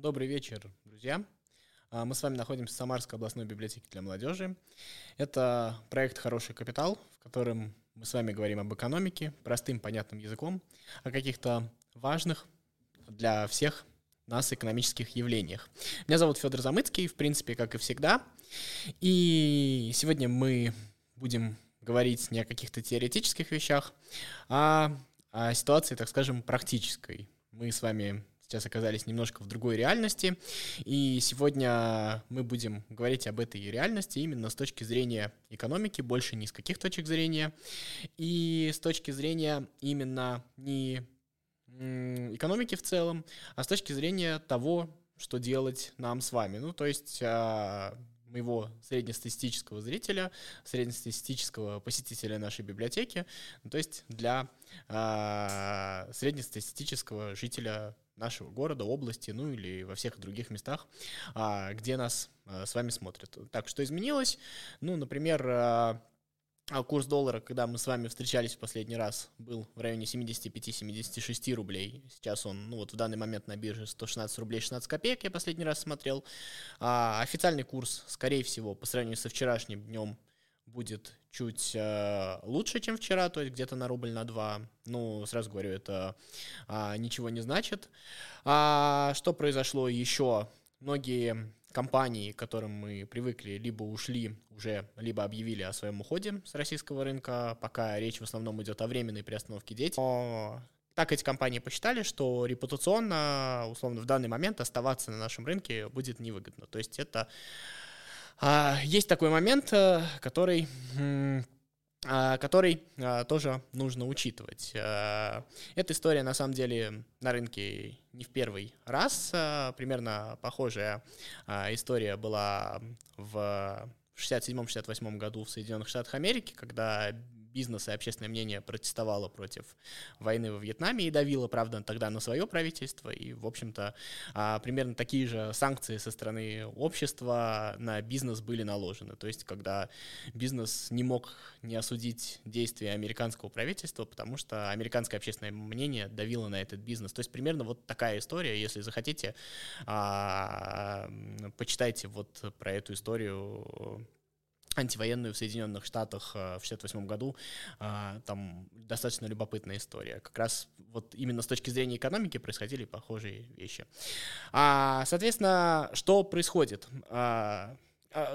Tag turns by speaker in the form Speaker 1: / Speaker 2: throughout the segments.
Speaker 1: Добрый вечер, друзья. А, мы с вами находимся в Самарской областной библиотеке для молодежи. Это проект «Хороший капитал», в котором мы с вами говорим об экономике простым, понятным языком, о каких-то важных для всех нас экономических явлениях. Меня зовут Федор Замыцкий, в принципе, как и всегда. И сегодня мы будем говорить не о каких-то теоретических вещах, а о ситуации, так скажем, практической. Мы с вами сейчас оказались немножко в другой реальности, и сегодня мы будем говорить об этой реальности именно с точки зрения экономики, больше не с каких точек зрения, и с точки зрения именно не экономики в целом, а с точки зрения того, что делать нам с вами. Ну, то есть а, моего среднестатистического зрителя, среднестатистического посетителя нашей библиотеки, то есть для э, среднестатистического жителя нашего города, области, ну или во всех других местах, э, где нас э, с вами смотрят. Так, что изменилось? Ну, например, э, курс доллара, когда мы с вами встречались в последний раз, был в районе 75-76 рублей. Сейчас он, ну вот в данный момент на бирже 116 рублей 16 копеек, я последний раз смотрел. А официальный курс, скорее всего, по сравнению со вчерашним днем, будет чуть э, лучше, чем вчера, то есть где-то на рубль на два. Ну, сразу говорю, это э, ничего не значит. А что произошло еще? Многие компании, к которым мы привыкли, либо ушли уже, либо объявили о своем уходе с российского рынка, пока речь в основном идет о временной приостановке деятельности. Но так эти компании посчитали, что репутационно, условно, в данный момент оставаться на нашем рынке будет невыгодно. То есть это а, есть такой момент, э, который который а, тоже нужно учитывать. А, эта история, на самом деле, на рынке не в первый раз. Примерно похожая история была в 67-68 году в Соединенных Штатах Америки, когда бизнес и общественное мнение протестовало против войны во Вьетнаме и давило, правда, тогда на свое правительство. И, в общем-то, а, примерно такие же санкции со стороны общества на бизнес были наложены. То есть, когда бизнес не мог не осудить действия американского правительства, потому что американское общественное мнение давило на этот бизнес. То есть, примерно вот такая история. Если захотите, а, почитайте вот про эту историю антивоенную в Соединенных Штатах э, в 1968 году. А, там достаточно любопытная история. Как раз вот именно с точки зрения экономики происходили похожие вещи. А, соответственно, что происходит? А,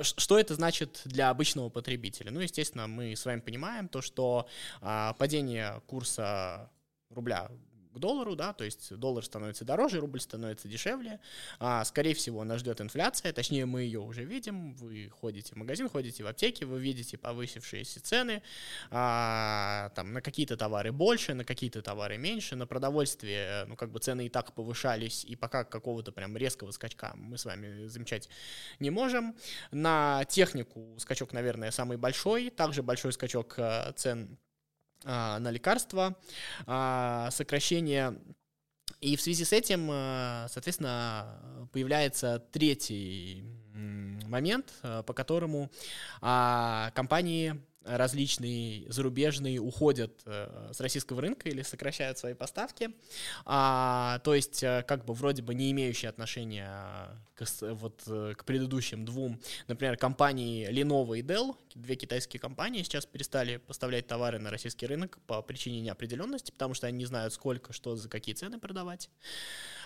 Speaker 1: что это значит для обычного потребителя? Ну, естественно, мы с вами понимаем то, что падение курса рубля к доллару, да, то есть доллар становится дороже, рубль становится дешевле. А, скорее всего, нас ждет инфляция, точнее, мы ее уже видим. Вы ходите в магазин, ходите в аптеки, вы видите повысившиеся цены а, там, на какие-то товары больше, на какие-то товары меньше, на продовольствие, ну, как бы цены и так повышались, и пока какого-то прям резкого скачка мы с вами замечать не можем. На технику скачок, наверное, самый большой, также большой скачок э, цен на лекарства, а, сокращение. И в связи с этим, э, соответственно, появляется третий момент, по которому а, компании различные зарубежные уходят э, с российского рынка или сокращают свои поставки, а, то есть э, как бы вроде бы не имеющие отношения к, вот, э, к предыдущим двум, например, компании Lenovo и Dell, две китайские компании сейчас перестали поставлять товары на российский рынок по причине неопределенности, потому что они не знают сколько, что за какие цены продавать.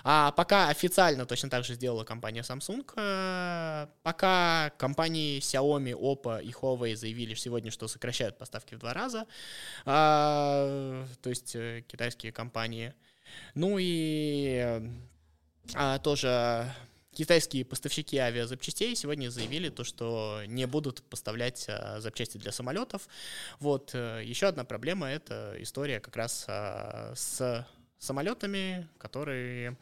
Speaker 1: А пока официально точно так же сделала компания Samsung, пока компании Xiaomi, Oppo и Huawei заявили сегодня, что сокращают поставки в два раза, а, то есть э, китайские компании. Ну и а, тоже китайские поставщики авиазапчастей сегодня заявили то, что не будут поставлять а, запчасти для самолетов. Вот э, еще одна проблема — это история как раз а, с самолетами, которые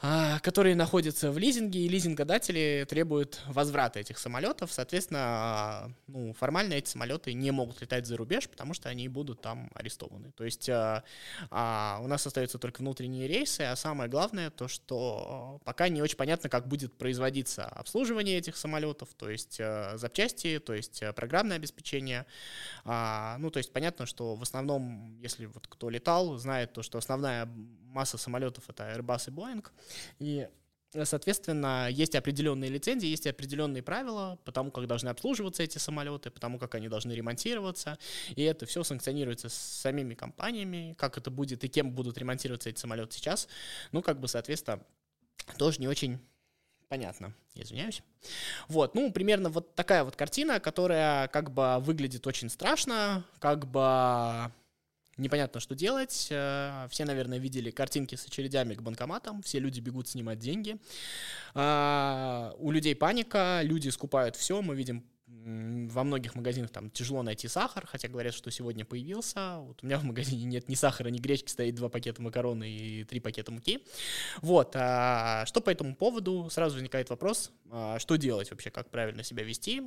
Speaker 1: которые находятся в лизинге, и лизингодатели требуют возврата этих самолетов. Соответственно, а, ну, формально эти самолеты не могут летать за рубеж, потому что они будут там арестованы. То есть а, а, у нас остаются только внутренние рейсы, а самое главное то, что пока не очень понятно, как будет производиться обслуживание этих самолетов, то есть а, запчасти, то есть программное обеспечение. А, ну, то есть понятно, что в основном, если вот кто летал, знает то, что основная масса самолетов это Airbus и Boeing, и Соответственно, есть определенные лицензии, есть определенные правила по тому, как должны обслуживаться эти самолеты, по тому, как они должны ремонтироваться. И это все санкционируется с самими компаниями, как это будет и кем будут ремонтироваться эти самолеты сейчас. Ну, как бы, соответственно, тоже не очень понятно. Извиняюсь. Вот, ну, примерно вот такая вот картина, которая как бы выглядит очень страшно, как бы непонятно, что делать. Э, все, наверное, видели картинки с очередями к банкоматам, все люди бегут снимать деньги. А, у людей паника, люди скупают все, мы видим во многих магазинах там тяжело найти сахар, хотя говорят, что сегодня появился. Вот у меня в магазине нет ни сахара, ни гречки, стоит два пакета макароны и три пакета муки. Вот. А что по этому поводу? Сразу возникает вопрос, а что делать вообще, как правильно себя вести?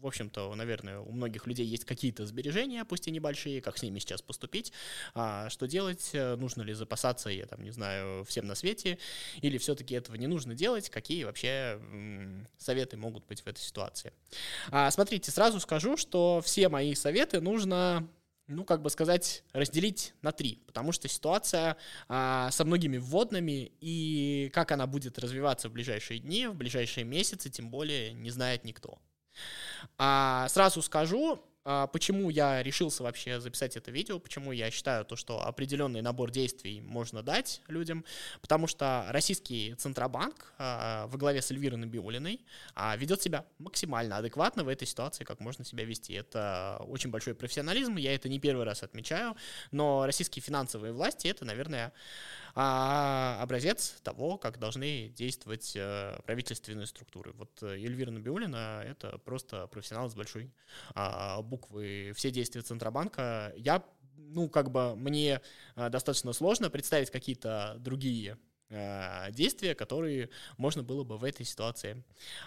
Speaker 1: В общем-то, наверное, у многих людей есть какие-то сбережения, пусть и небольшие, как с ними сейчас поступить, а что делать, нужно ли запасаться, я там не знаю, всем на свете, или все-таки этого не нужно делать, какие вообще советы могут быть в этой ситуации. А, смотрите, сразу скажу, что все мои советы нужно ну, как бы сказать, разделить на три, потому что ситуация а, со многими вводными и как она будет развиваться в ближайшие дни, в ближайшие месяцы, тем более не знает никто. А, сразу скажу, почему я решился вообще записать это видео, почему я считаю то, что определенный набор действий можно дать людям, потому что российский Центробанк а, во главе с Эльвирой Набиулиной а, ведет себя максимально адекватно в этой ситуации, как можно себя вести. Это очень большой профессионализм, я это не первый раз отмечаю, но российские финансовые власти это, наверное, а образец того, как должны действовать э, правительственные структуры. Вот э, Эльвира Набиулина — это просто профессионал с большой а, буквы. Все действия Центробанка я ну, как бы мне э, достаточно сложно представить какие-то другие действия, которые можно было бы в этой ситуации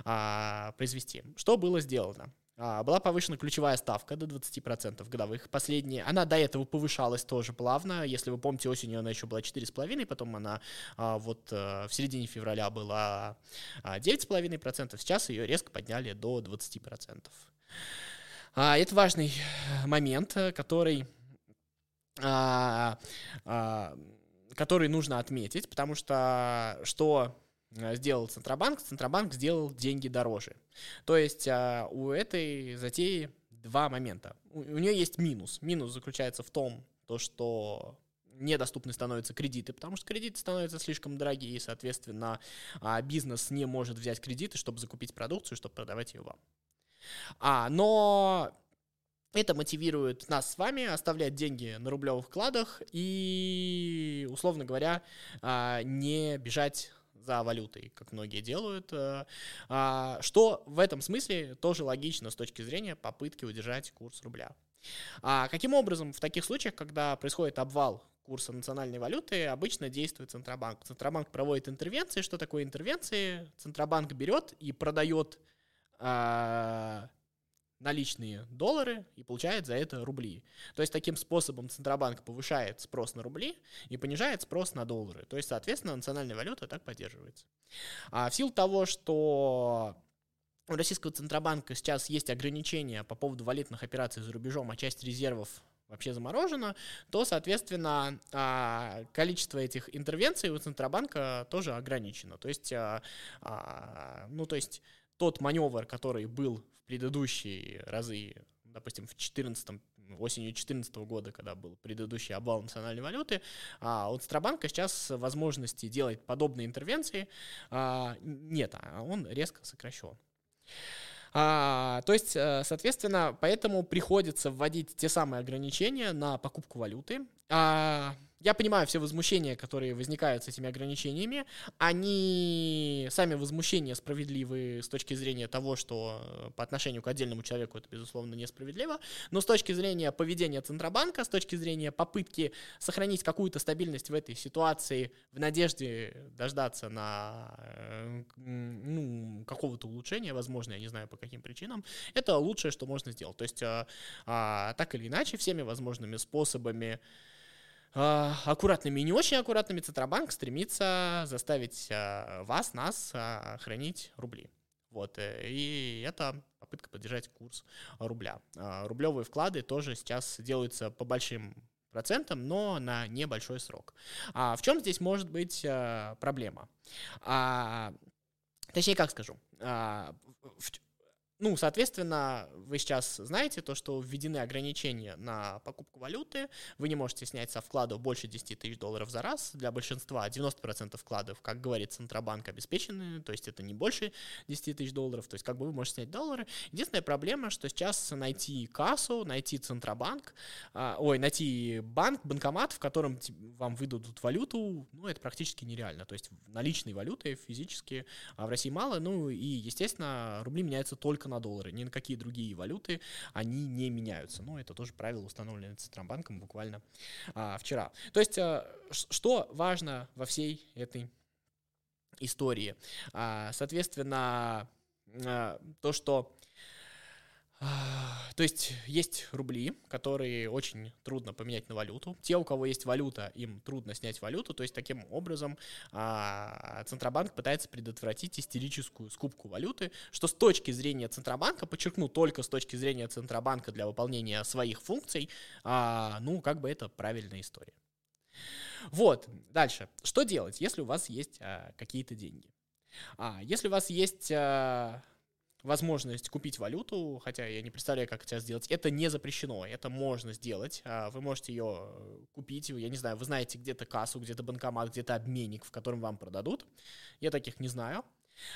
Speaker 1: а, произвести. Что было сделано? А, была повышена ключевая ставка до 20% годовых. Последние, она до этого повышалась тоже плавно. Если вы помните, осенью она еще была 4,5%, потом она а, вот э, в середине февраля была 9,5%, сейчас ее резко подняли до 20%. А, это важный момент, который который нужно отметить, потому что что Э, сделал Центробанк, Центробанк сделал деньги дороже. То есть а, у этой затеи два момента. У, нее есть минус. Минус заключается в том, то, что недоступны становятся кредиты, потому что кредиты становятся слишком дорогие, и, соответственно, а, бизнес не может взять кредиты, чтобы закупить продукцию, чтобы продавать ее вам. А, но это мотивирует нас с вами оставлять деньги на рублевых вкладах и, условно говоря, а, не бежать за валютой, как многие делают, э, а, что в этом смысле тоже логично с точки зрения попытки удержать курс рубля. А каким образом в таких случаях, когда происходит обвал курса национальной валюты, обычно действует Центробанк. Центробанк проводит интервенции. Что такое интервенции? Центробанк берет и продает наличные доллары и получает за это рубли. То есть таким способом Центробанк повышает спрос на рубли и понижает спрос на доллары. То есть, соответственно, национальная валюта так поддерживается. А в силу того, что у российского Центробанка сейчас есть ограничения по поводу валютных операций за рубежом, а часть резервов вообще заморожена, то, соответственно, а, количество этих интервенций у Центробанка тоже ограничено. То есть, а, а, ну, то есть тот маневр, который был в предыдущие разы, допустим, в 2014 осенью 2014 года, когда был предыдущий обвал национальной валюты, а у Центробанка сейчас возможности делать подобные интервенции а, нет, а он резко сокращен. А, то есть, э, соответственно, поэтому приходится вводить те самые ограничения на покупку валюты. А, я понимаю все возмущения, которые возникают с этими ограничениями. Они сами возмущения справедливы с точки зрения того, что э, по отношению к отдельному человеку это, безусловно, несправедливо. Но с точки зрения поведения Центробанка, с точки зрения попытки сохранить какую-то стабильность в этой ситуации в надежде дождаться на э, ну, какого-то улучшения, возможно, я не знаю по каким причинам, это лучшее, что можно сделать. То есть, а, а, так или иначе, всеми возможными способами аккуратными и не очень аккуратными Центробанк стремится заставить а, вас, нас а, хранить рубли. Вот, э, и это попытка поддержать курс рубля. Рублевые вклады тоже сейчас делаются по большим процентам, но на небольшой срок. А в чем здесь может быть а, проблема? А, точнее, как скажу, а, в, ну, соответственно, вы сейчас знаете то, что введены ограничения на покупку валюты. Вы не можете снять со вкладов больше 10 тысяч долларов за раз. Для большинства 90% вкладов, как говорит Центробанк, обеспечены. То есть это не больше 10 тысяч долларов. То есть как бы вы можете снять доллары. Единственная проблема, что сейчас найти кассу, найти Центробанк, а, ой, найти банк, банкомат, в котором вам выдадут валюту, ну, это практически нереально. То есть наличной валюты физически а в России мало. Ну и, естественно, рубли меняются только только на доллары, ни на какие другие валюты они не меняются. Но это тоже правило, установленное Центробанком буквально а, вчера. То есть, а, что важно во всей этой истории? А, соответственно, а, то, что то есть есть рубли, которые очень трудно поменять на валюту. Те, у кого есть валюта, им трудно снять валюту. То есть таким образом а, Центробанк пытается предотвратить истерическую скупку валюты, что с точки зрения Центробанка, подчеркну, только с точки зрения Центробанка для выполнения своих функций, а, ну, как бы это правильная история. Вот, дальше. Что делать, если у вас есть а, какие-то деньги? Если у вас есть... Возможность купить валюту, хотя я не представляю, как это сделать. Это не запрещено, это можно сделать. А, вы можете ее купить, я не знаю, вы знаете где-то кассу, где-то банкомат, где-то обменник, в котором вам продадут. Я таких не знаю.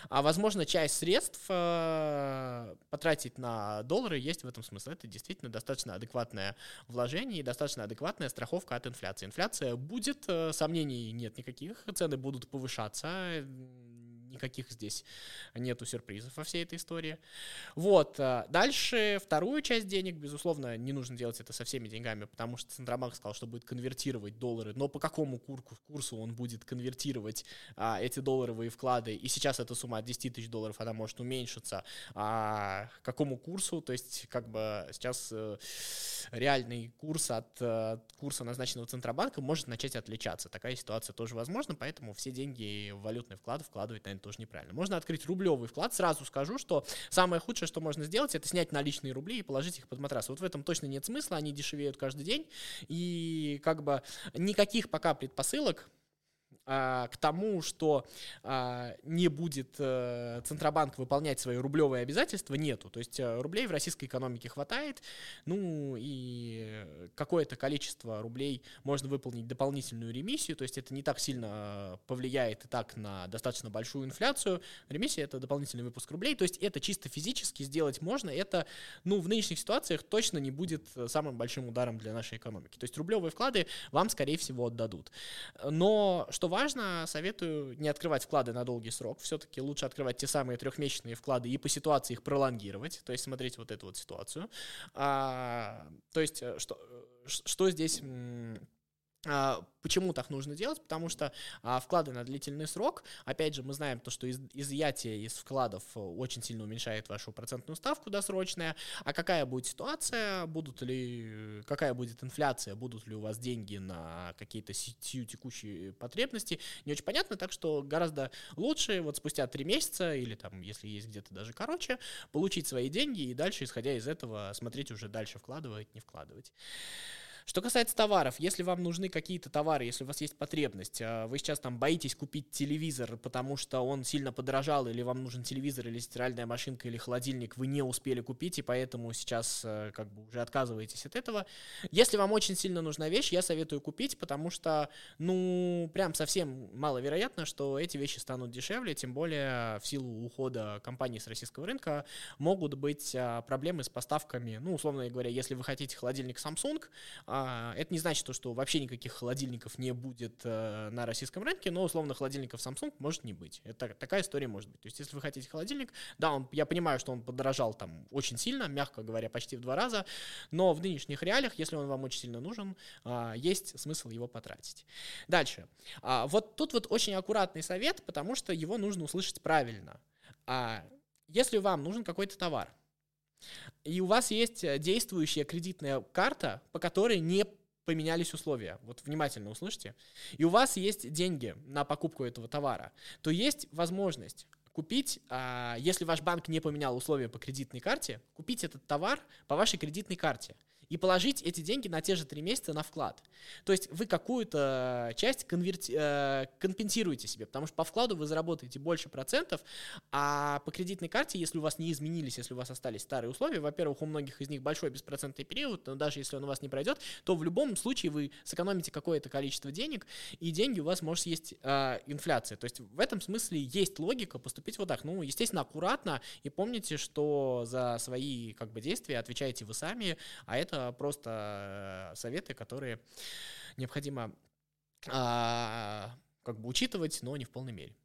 Speaker 1: А возможно, часть средств э, потратить на доллары есть в этом смысле. Это действительно достаточно адекватное вложение и достаточно адекватная страховка от инфляции. Инфляция будет, э, сомнений нет никаких, цены будут повышаться никаких здесь нету сюрпризов во всей этой истории. Вот, э, дальше вторую часть денег, безусловно, не нужно делать это со всеми деньгами, потому что Центробанк сказал, что будет конвертировать доллары, но по какому курсу он будет конвертировать а, эти долларовые вклады, и сейчас эта сумма от 10 тысяч долларов, она может уменьшиться, а какому курсу, то есть как бы сейчас э, реальный курс от э, курса, назначенного Центробанком, может начать отличаться. Такая ситуация тоже возможна, поэтому все деньги в валютный вклад вкладывать, наверное, тоже неправильно. Можно открыть рублевый вклад. Сразу скажу, что самое худшее, что можно сделать, это снять наличные рубли и положить их под матрас. Вот в этом точно нет смысла, они дешевеют каждый день. И как бы никаких пока предпосылок к тому, что а, не будет а, Центробанк выполнять свои рублевые обязательства, нету. То есть а, рублей в российской экономике хватает, ну и какое-то количество рублей можно выполнить дополнительную ремиссию, то есть это не так сильно повлияет и так на достаточно большую инфляцию. Ремиссия — это дополнительный выпуск рублей, то есть это чисто физически сделать можно, это, ну, в нынешних ситуациях точно не будет самым большим ударом для нашей экономики. То есть рублевые вклады вам, скорее всего, отдадут. Но что важно, важно, советую не открывать вклады на долгий срок. Все-таки лучше открывать те самые трехмесячные вклады и по ситуации их пролонгировать, то есть смотреть вот эту вот ситуацию. А, то есть э, что, э, что здесь почему так нужно делать? Потому что а, вклады на длительный срок, опять же, мы знаем то, что из, изъятие из вкладов э, очень сильно уменьшает вашу процентную ставку досрочная. А какая будет ситуация? Будут ли, какая будет инфляция? Будут ли у вас деньги на какие-то сию текущие потребности? Не очень понятно, так что гораздо лучше вот спустя три месяца или там, если есть где-то даже короче, получить свои деньги и дальше, исходя из этого, смотреть уже дальше вкладывать, не вкладывать. Что касается товаров, если вам нужны какие-то товары, если у вас есть потребность, а, вы сейчас там боитесь купить телевизор, потому что он сильно подорожал, или вам нужен телевизор, или стиральная машинка, или холодильник, вы не успели купить, и поэтому сейчас э, как бы уже отказываетесь от этого. Если вам очень сильно нужна вещь, я советую купить, потому что, ну, прям совсем маловероятно, что эти вещи станут дешевле, тем более в силу ухода компании с российского рынка могут быть а, проблемы с поставками, ну, условно говоря, если вы хотите холодильник Samsung, а, а, это не значит, что вообще никаких холодильников не будет э, на российском рынке, но условно холодильников Samsung может не быть. Это такая история может быть. То есть, если вы хотите холодильник, да, он, я понимаю, что он подорожал там очень сильно, мягко говоря, почти в два раза, но в нынешних реалиях, если он вам очень сильно нужен, а, есть смысл его потратить. Дальше. А, вот тут вот очень аккуратный совет, потому что его нужно услышать правильно. Если вам нужен какой-то товар, и у вас есть э, действующая кредитная карта, по которой не поменялись условия. Вот внимательно услышьте. И у вас есть деньги на покупку этого товара, то есть возможность купить, а, если ваш банк не поменял условия по кредитной карте, купить этот товар по вашей кредитной карте. И положить эти деньги на те же три месяца на вклад. То есть вы какую-то часть конверти... Э, компенсируете себе, потому что по вкладу вы заработаете больше процентов, а по кредитной карте, если у вас не изменились, если у вас остались старые условия, во-первых, у многих из них большой беспроцентный период, но даже если он у вас не пройдет, то в любом случае вы сэкономите какое-то количество денег, и деньги у вас может съесть э, инфляция. То есть в этом смысле есть логика поступить вот так. Ну, естественно, аккуратно, и помните, что за свои как бы действия отвечаете вы сами, а это просто э, советы, которые необходимо а, как бы учитывать, но не в полной мере.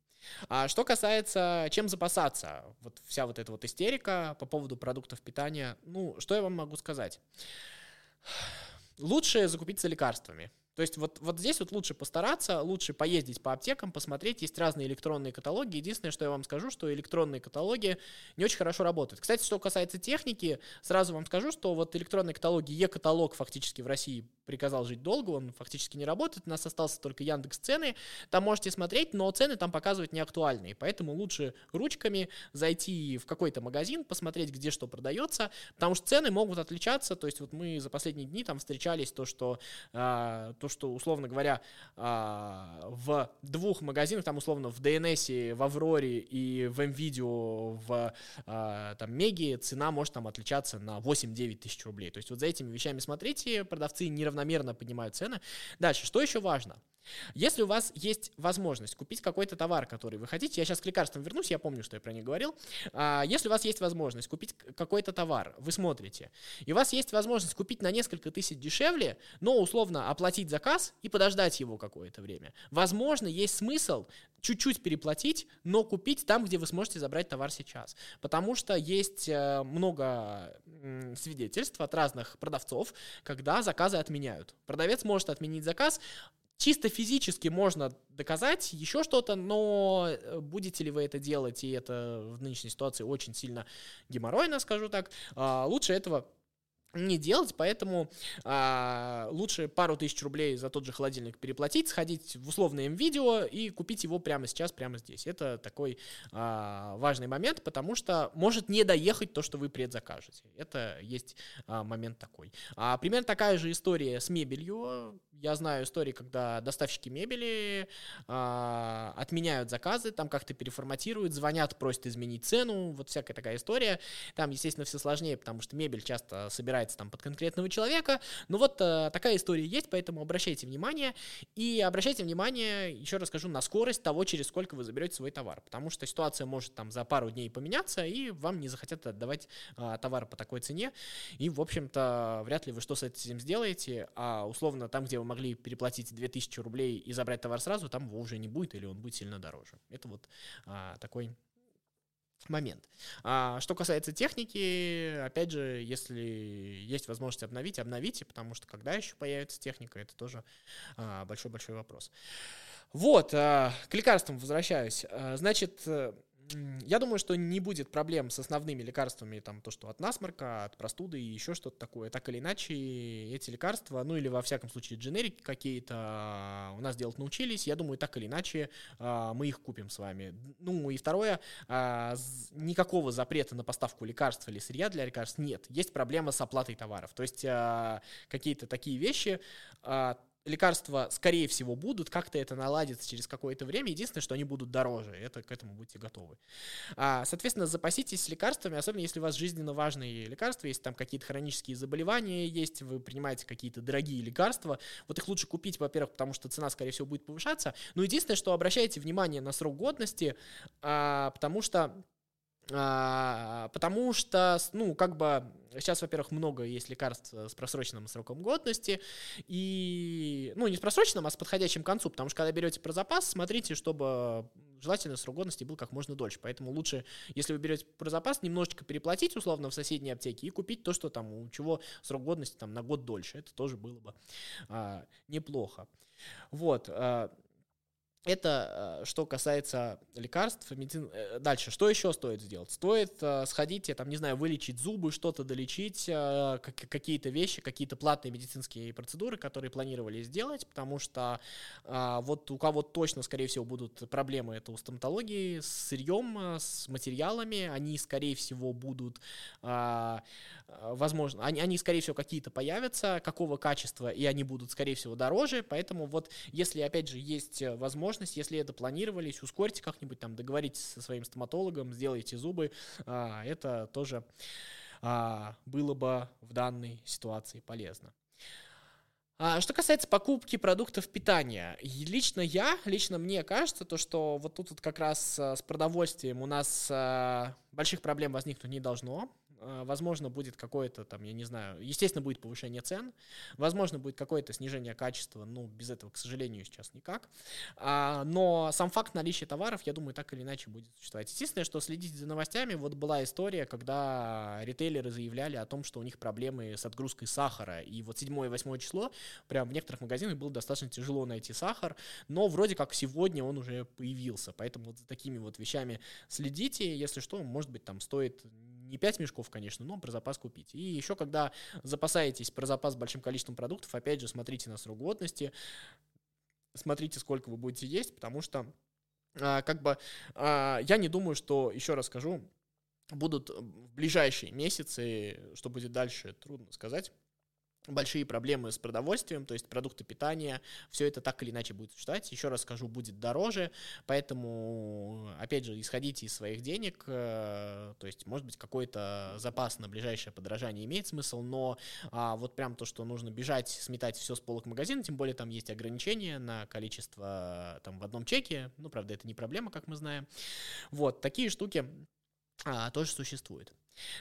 Speaker 1: А что касается, чем запасаться, вот вся вот эта вот истерика по поводу продуктов питания, ну, что я вам могу сказать? Лучше закупиться лекарствами. То есть вот, вот здесь вот лучше постараться, лучше поездить по аптекам, посмотреть, есть разные электронные каталоги. Единственное, что я вам скажу, что электронные каталоги не очень хорошо работают. Кстати, что касается техники, сразу вам скажу, что вот электронные каталоги, Е-каталог фактически в России приказал жить долго, он фактически не работает, у нас остался только Яндекс цены, там можете смотреть, но цены там показывать не актуальные, поэтому лучше ручками зайти в какой-то магазин, посмотреть, где что продается, потому что цены могут отличаться, то есть вот мы за последние дни там встречались, то, что а, то, что, условно говоря, а, в двух магазинах, там, условно, в DNS, в Авроре и в MVideo, в а, там, Меги, цена может там отличаться на 8-9 тысяч рублей. То есть вот за этими вещами смотрите, продавцы неравномерно поднимают цены. Дальше, что еще важно? Если у вас есть возможность купить какой-то товар, который вы хотите, я сейчас к лекарствам вернусь, я помню, что я про них говорил. А, если у вас есть возможность купить какой-то товар, вы смотрите, и у вас есть возможность купить на несколько тысяч дешевле, но условно оплатить заказ и подождать его какое-то время. Возможно, есть смысл чуть-чуть переплатить, но купить там, где вы сможете забрать товар сейчас. Потому что есть э, много свидетельств от разных продавцов, когда заказы отменяют. Продавец может отменить заказ, Чисто физически можно доказать еще что-то, но э, будете ли вы это делать, и это в нынешней ситуации очень сильно геморройно, скажу так, а, лучше этого не делать, поэтому а, лучше пару тысяч рублей за тот же холодильник переплатить, сходить в условное видео и купить его прямо сейчас, прямо здесь. Это такой а, важный момент, потому что может не доехать то, что вы предзакажете. Это есть а, момент такой. А, примерно такая же история с мебелью. Я знаю истории, когда доставщики мебели а, отменяют заказы, там как-то переформатируют, звонят, просят изменить цену, вот всякая такая история. Там, естественно, все сложнее, потому что мебель часто собирается подбирается там под конкретного человека. Ну вот э, такая история есть, поэтому обращайте внимание. И обращайте внимание, еще раз скажу, на скорость того, через сколько вы заберете свой товар. Потому что ситуация может там за пару дней поменяться, и вам не захотят отдавать э, товар по такой цене. И, в общем-то, вряд ли вы что с этим сделаете. А условно, там, где вы могли переплатить 2000 рублей и забрать товар сразу, там его уже не будет, или он будет сильно дороже. Это вот а, такой момент. А, что касается техники, опять же, если есть возможность обновить, обновите, потому что когда еще появится техника, это тоже а, большой-большой а, вопрос. Вот, а, к лекарствам возвращаюсь. А, значит, э, я думаю, что не будет проблем с основными лекарствами, там, то, что от насморка, от простуды и еще что-то такое. Так или иначе, эти лекарства, ну или во всяком случае дженерики какие-то а, у нас делать научились. Я думаю, так или иначе а, мы их купим с вами. Ну и второе, а, никакого запрета на поставку лекарств или сырья для лекарств нет. Есть проблема с оплатой товаров. То есть какие-то такие вещи лекарства, скорее всего, будут, как-то это наладится через какое-то время. Единственное, что они будут дороже, это к этому будьте готовы. А, соответственно, запаситесь лекарствами, особенно если у вас жизненно важные лекарства, если там какие-то хронические заболевания есть, вы принимаете какие-то дорогие лекарства, вот их лучше купить, во-первых, потому что цена, скорее всего, будет повышаться. Но единственное, что обращайте внимание на срок годности, а, потому что потому что, ну, как бы сейчас, во-первых, много есть лекарств с просроченным сроком годности, и, ну, не с просроченным, а с подходящим к концу, потому что когда берете про запас, смотрите, чтобы желательно срок годности был как можно дольше. Поэтому лучше, если вы берете про запас, немножечко переплатить условно в соседней аптеке и купить то, что там, у чего срок годности там на год дольше. Это тоже было бы а, неплохо. Вот. А, это э, что касается лекарств, медицин... Э, дальше, что еще стоит сделать? Стоит э, сходить, я там, не знаю, вылечить зубы, что-то долечить, какие-то вещи, какие-то платные медицинские процедуры, которые планировали сделать, потому что вот у кого точно, скорее всего, будут проблемы, это у стоматологии с сырьем, с материалами, они, скорее всего, будут, возможно, они, они, скорее всего, какие-то появятся, какого качества, и они будут, скорее всего, дороже, поэтому вот если, опять же, есть возможность возможность, если это планировались, ускорьте как-нибудь, там, договоритесь со своим стоматологом, сделайте зубы, а, это тоже а, было бы в данной ситуации полезно. А, что касается покупки продуктов питания, лично я, лично мне кажется, то, что вот тут вот как раз с продовольствием у нас больших проблем возникнуть не должно. А, возможно, будет какое-то там, я не знаю, естественно, будет повышение цен, возможно, будет какое-то снижение качества, ну, без этого, к сожалению, сейчас никак. А, но сам факт наличия товаров, я думаю, так или иначе будет существовать. Естественное, что следить за новостями, вот была история, когда ритейлеры заявляли о том, что у них проблемы с отгрузкой сахара, и вот 7 и 8 число, прям в некоторых магазинах было достаточно тяжело найти сахар, но вроде как сегодня он уже появился, поэтому вот за такими вот вещами следите, если что, может быть, там стоит не 5 мешков, конечно, но про запас купить. И еще, когда запасаетесь про запас большим количеством продуктов, опять же, смотрите на срок годности, смотрите, сколько вы будете есть, потому что а, как бы а, я не думаю, что, еще раз скажу, будут в ближайшие месяцы, что будет дальше, трудно сказать, большие проблемы с продовольствием, то есть продукты питания, все это так или иначе будет существовать. Еще раз скажу, будет дороже, поэтому, опять же, исходите из своих денег, э, то есть, может быть, какой-то запас на ближайшее подорожание имеет смысл, но а, вот прям то, что нужно бежать, сметать все с полок магазина, тем более там есть ограничения на количество там в одном чеке, ну, правда, это не проблема, как мы знаем. Вот, такие штуки а, тоже существуют.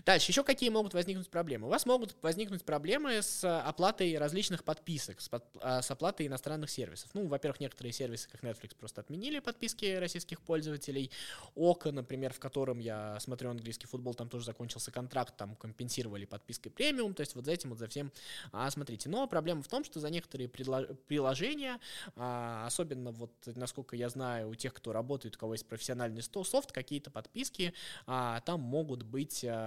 Speaker 1: Дальше, еще какие могут возникнуть проблемы? У вас могут возникнуть проблемы с оплатой различных подписок, с, под, а, с оплатой иностранных сервисов. Ну, во-первых, некоторые сервисы, как Netflix, просто отменили подписки российских пользователей. Око, например, в котором я смотрю английский футбол, там тоже закончился контракт, там компенсировали подпиской премиум, то есть вот за этим вот за всем а, смотрите. Но проблема в том, что за некоторые приложения, а, особенно вот, насколько я знаю, у тех, кто работает, у кого есть профессиональный софт, какие-то подписки, а, там могут быть а,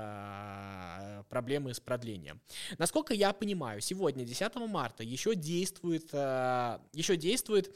Speaker 1: проблемы с продлением. Насколько я понимаю, сегодня, 10 марта, еще действует, э, еще действует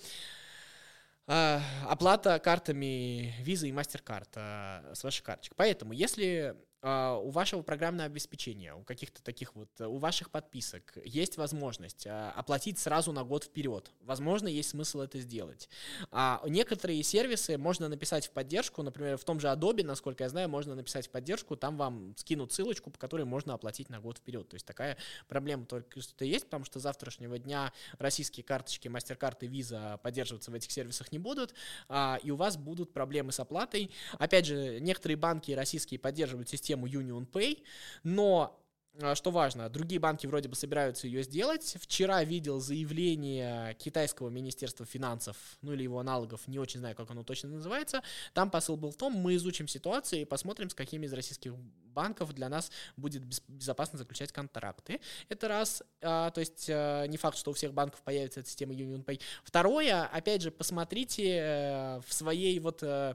Speaker 1: э, оплата картами Visa и MasterCard с ваших карточек. Поэтому, если у вашего программного обеспечения, у каких-то таких вот, у ваших подписок есть возможность а, оплатить сразу на год вперед. Возможно, есть смысл это сделать. А некоторые сервисы можно написать в поддержку, например, в том же Adobe, насколько я знаю, можно написать в поддержку, там вам скинут ссылочку, по которой можно оплатить на год вперед. То есть такая проблема только что есть, потому что с завтрашнего дня российские карточки и Visa поддерживаться в этих сервисах не будут, а, и у вас будут проблемы с оплатой. Опять же, некоторые банки российские поддерживают систему систему Union Pay, но а, что важно, другие банки вроде бы собираются ее сделать. Вчера видел заявление китайского министерства финансов, ну или его аналогов, не очень знаю, как оно точно называется. Там посыл был в том, мы изучим ситуацию и посмотрим, с какими из российских банков для нас будет безопасно заключать контракты. Это раз, а, то есть а, не факт, что у всех банков появится эта система Union Pay. Второе, опять же, посмотрите э, в своей вот э,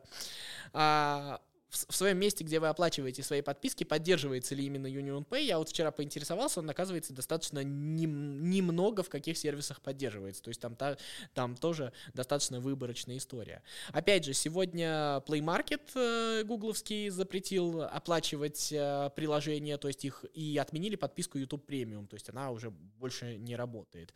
Speaker 1: а, в своем месте, где вы оплачиваете свои подписки, поддерживается ли именно Union Pay. Я вот вчера поинтересовался, он, оказывается, достаточно нем, немного в каких сервисах поддерживается. То есть там, та, там тоже достаточно выборочная история. Опять же, сегодня Play Market э, гугловский запретил оплачивать э, приложения, то есть их и отменили подписку YouTube Premium, то есть она уже больше не работает.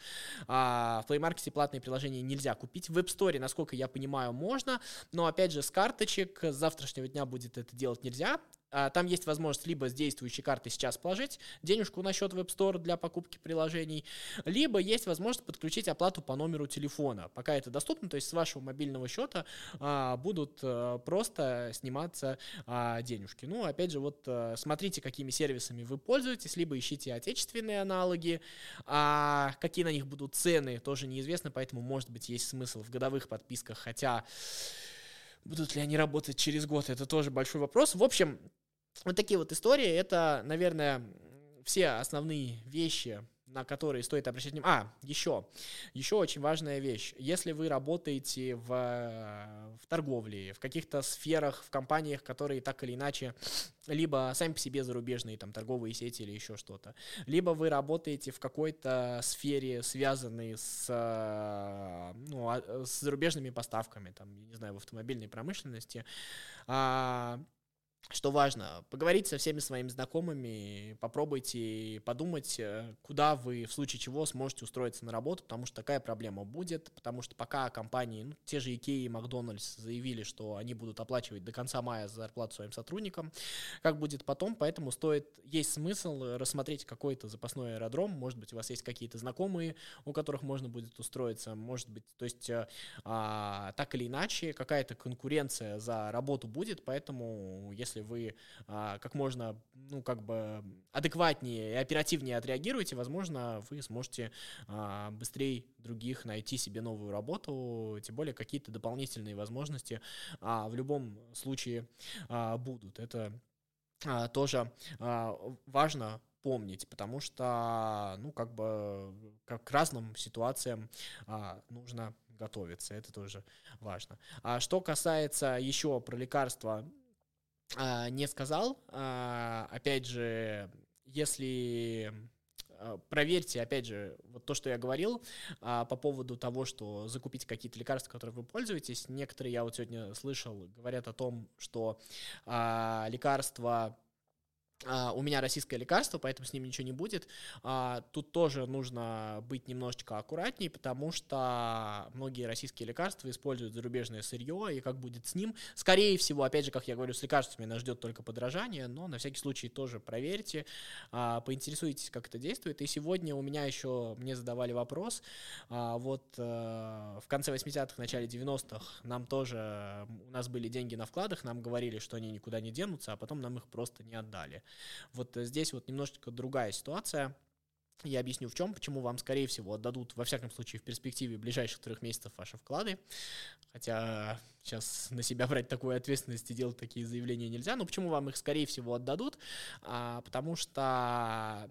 Speaker 1: А в Play Market платные приложения нельзя купить. В App Store, насколько я понимаю, можно, но опять же, с карточек с завтрашнего дня будет будет это делать нельзя. А, там есть возможность либо с действующей карты сейчас положить денежку на счет Web Store для покупки приложений, либо есть возможность подключить оплату по номеру телефона. Пока это доступно, то есть с вашего мобильного счета а, будут а, просто сниматься а, денежки. Ну, опять же, вот а, смотрите, какими сервисами вы пользуетесь, либо ищите отечественные аналоги, а какие на них будут цены, тоже неизвестно, поэтому, может быть, есть смысл в годовых подписках, хотя Будут ли они работать через год, это тоже большой вопрос. В общем, вот такие вот истории, это, наверное, все основные вещи, на которые стоит обращать внимание. А, еще, еще очень важная вещь. Если вы работаете в, в торговле, в каких-то сферах, в компаниях, которые так или иначе либо сами по себе зарубежные там торговые сети или еще что-то, либо вы работаете в какой-то сфере, связанной с, ну, а, с зарубежными поставками, там, не знаю, в автомобильной промышленности, а, что важно, поговорить со всеми своими знакомыми, попробуйте подумать, э, куда вы в случае чего сможете устроиться на работу, потому что такая проблема будет, потому что пока компании, ну, те же Ikea и Макдональдс заявили, что они будут оплачивать до конца мая зарплату своим сотрудникам, как будет потом, поэтому стоит, есть смысл рассмотреть какой-то запасной аэродром, может быть, у вас есть какие-то знакомые, у которых можно будет устроиться, может быть, то есть э, а, так или иначе какая-то конкуренция за работу будет, поэтому если если вы а, как можно, ну, как бы адекватнее и оперативнее отреагируете, возможно, вы сможете а, быстрее других найти себе новую работу, тем более какие-то дополнительные возможности а, в любом случае а, будут. Это а, тоже а, важно помнить, потому что, ну, как бы, как к разным ситуациям а, нужно готовиться, это тоже важно. А что касается еще про лекарства, а, не сказал. А, опять же, если а, проверьте, опять же, вот то, что я говорил по поводу того, что закупить какие-то лекарства, которые вы пользуетесь. Некоторые, я вот сегодня слышал, говорят о том, что лекарства Uh, у меня российское лекарство, поэтому с ним ничего не будет. Uh, тут тоже нужно быть немножечко аккуратнее, потому что многие российские лекарства используют зарубежное сырье, и как будет с ним. Скорее всего, опять же, как я говорю, с лекарствами нас ждет только подражание, но на всякий случай тоже проверьте, uh, поинтересуйтесь, как это действует. И сегодня у меня еще, мне задавали вопрос, вот в конце 80-х, начале 90-х нам тоже, у нас были деньги на вкладах, нам говорили, что они никуда не денутся, а потом нам их просто не отдали. Вот э, здесь вот немножечко другая ситуация. Я объясню в чем, почему вам, скорее всего, отдадут, во всяком случае, в перспективе ближайших трех месяцев ваши вклады. Хотя сейчас на себя брать такую ответственность и делать такие заявления нельзя. Но почему вам их, скорее всего, отдадут? А, потому что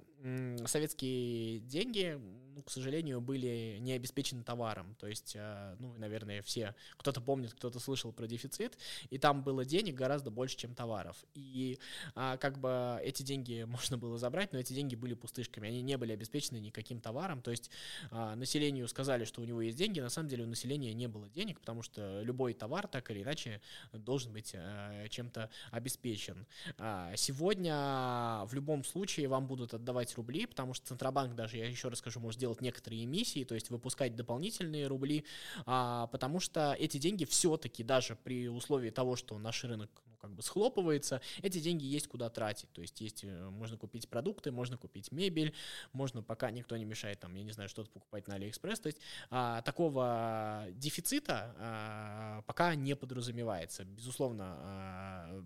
Speaker 1: советские деньги, ну, к сожалению, были не обеспечены товаром. То есть, э, ну, наверное, все, кто-то помнит, кто-то слышал про дефицит, и там было денег гораздо больше, чем товаров. И а, как бы эти деньги можно было забрать, но эти деньги были пустышками, они не были обеспечены никаким товаром. То есть а, населению сказали, что у него есть деньги, на самом деле у населения не было денег, потому что любой товар так или иначе должен быть а, чем-то обеспечен. А, сегодня в любом случае вам будут отдавать рубли, потому что Центробанк даже, я еще раз скажу, может делать некоторые эмиссии, то есть выпускать дополнительные рубли, а, потому что эти деньги все-таки даже при условии того, что наш рынок как бы схлопывается, эти деньги есть куда тратить, то есть есть, э, можно купить продукты, можно купить мебель, можно пока никто не мешает, там, я не знаю, что-то покупать на Алиэкспресс, то есть а, такого дефицита а, пока не подразумевается, безусловно, а,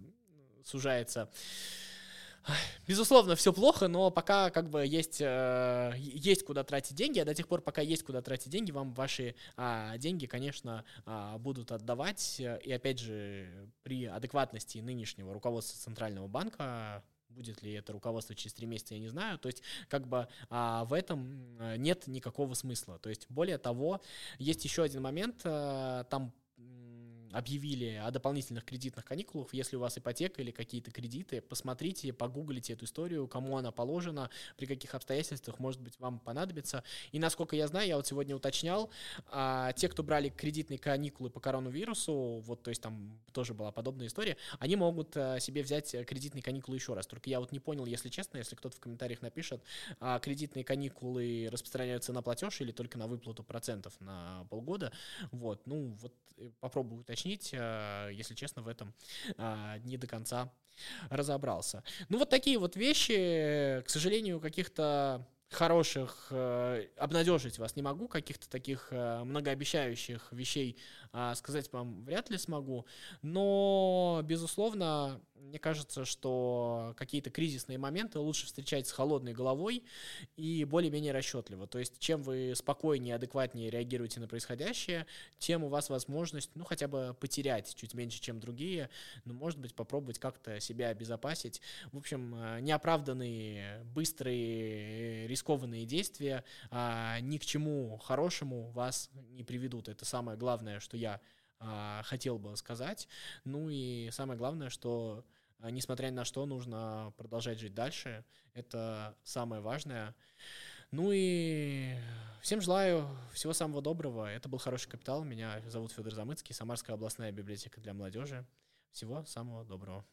Speaker 1: сужается Безусловно, все плохо, но пока как бы есть, э, есть куда тратить деньги, а до тех пор, пока есть куда тратить деньги, вам ваши а, деньги, конечно, а, будут отдавать. И опять же, при адекватности нынешнего руководства Центрального банка будет ли это руководство через три месяца, я не знаю. То есть, как бы а, в этом нет никакого смысла. То есть, более того, есть еще один момент, а, там объявили о дополнительных кредитных каникулах. Если у вас ипотека или какие-то кредиты, посмотрите, погуглите эту историю, кому она положена, при каких обстоятельствах, может быть, вам понадобится. И насколько я знаю, я вот сегодня уточнял, а, те, кто брали кредитные каникулы по коронавирусу, вот, то есть там тоже была подобная история, они могут а, себе взять кредитные каникулы еще раз. Только я вот не понял, если честно, если кто-то в комментариях напишет, а кредитные каникулы распространяются на платеж или только на выплату процентов на полгода. Вот, ну, вот э, попробую уточнить уточнить, э, если честно, в этом а, не до конца разобрался. Ну, вот такие вот вещи, к сожалению, каких-то хороших э, обнадежить вас не могу, каких-то таких э, многообещающих вещей сказать вам вряд ли смогу, но, безусловно, Мне кажется, что какие-то кризисные моменты лучше встречать с холодной головой и более-менее расчетливо. То есть, чем вы спокойнее, адекватнее реагируете на происходящее, тем у вас возможность, ну, хотя бы потерять чуть меньше, чем другие, но, может быть, попробовать как-то себя обезопасить. В общем, э, неоправданные, быстрые, рискованные действия а, ни к чему хорошему вас не приведут. Это самое главное, что а, хотел бы сказать. Ну и самое главное, что а, несмотря ни на что, нужно продолжать жить дальше. Это самое важное. Ну и всем желаю всего самого доброго. Это был «Хороший капитал». Меня зовут Федор Замыцкий, Самарская областная библиотека для молодежи. Всего самого доброго.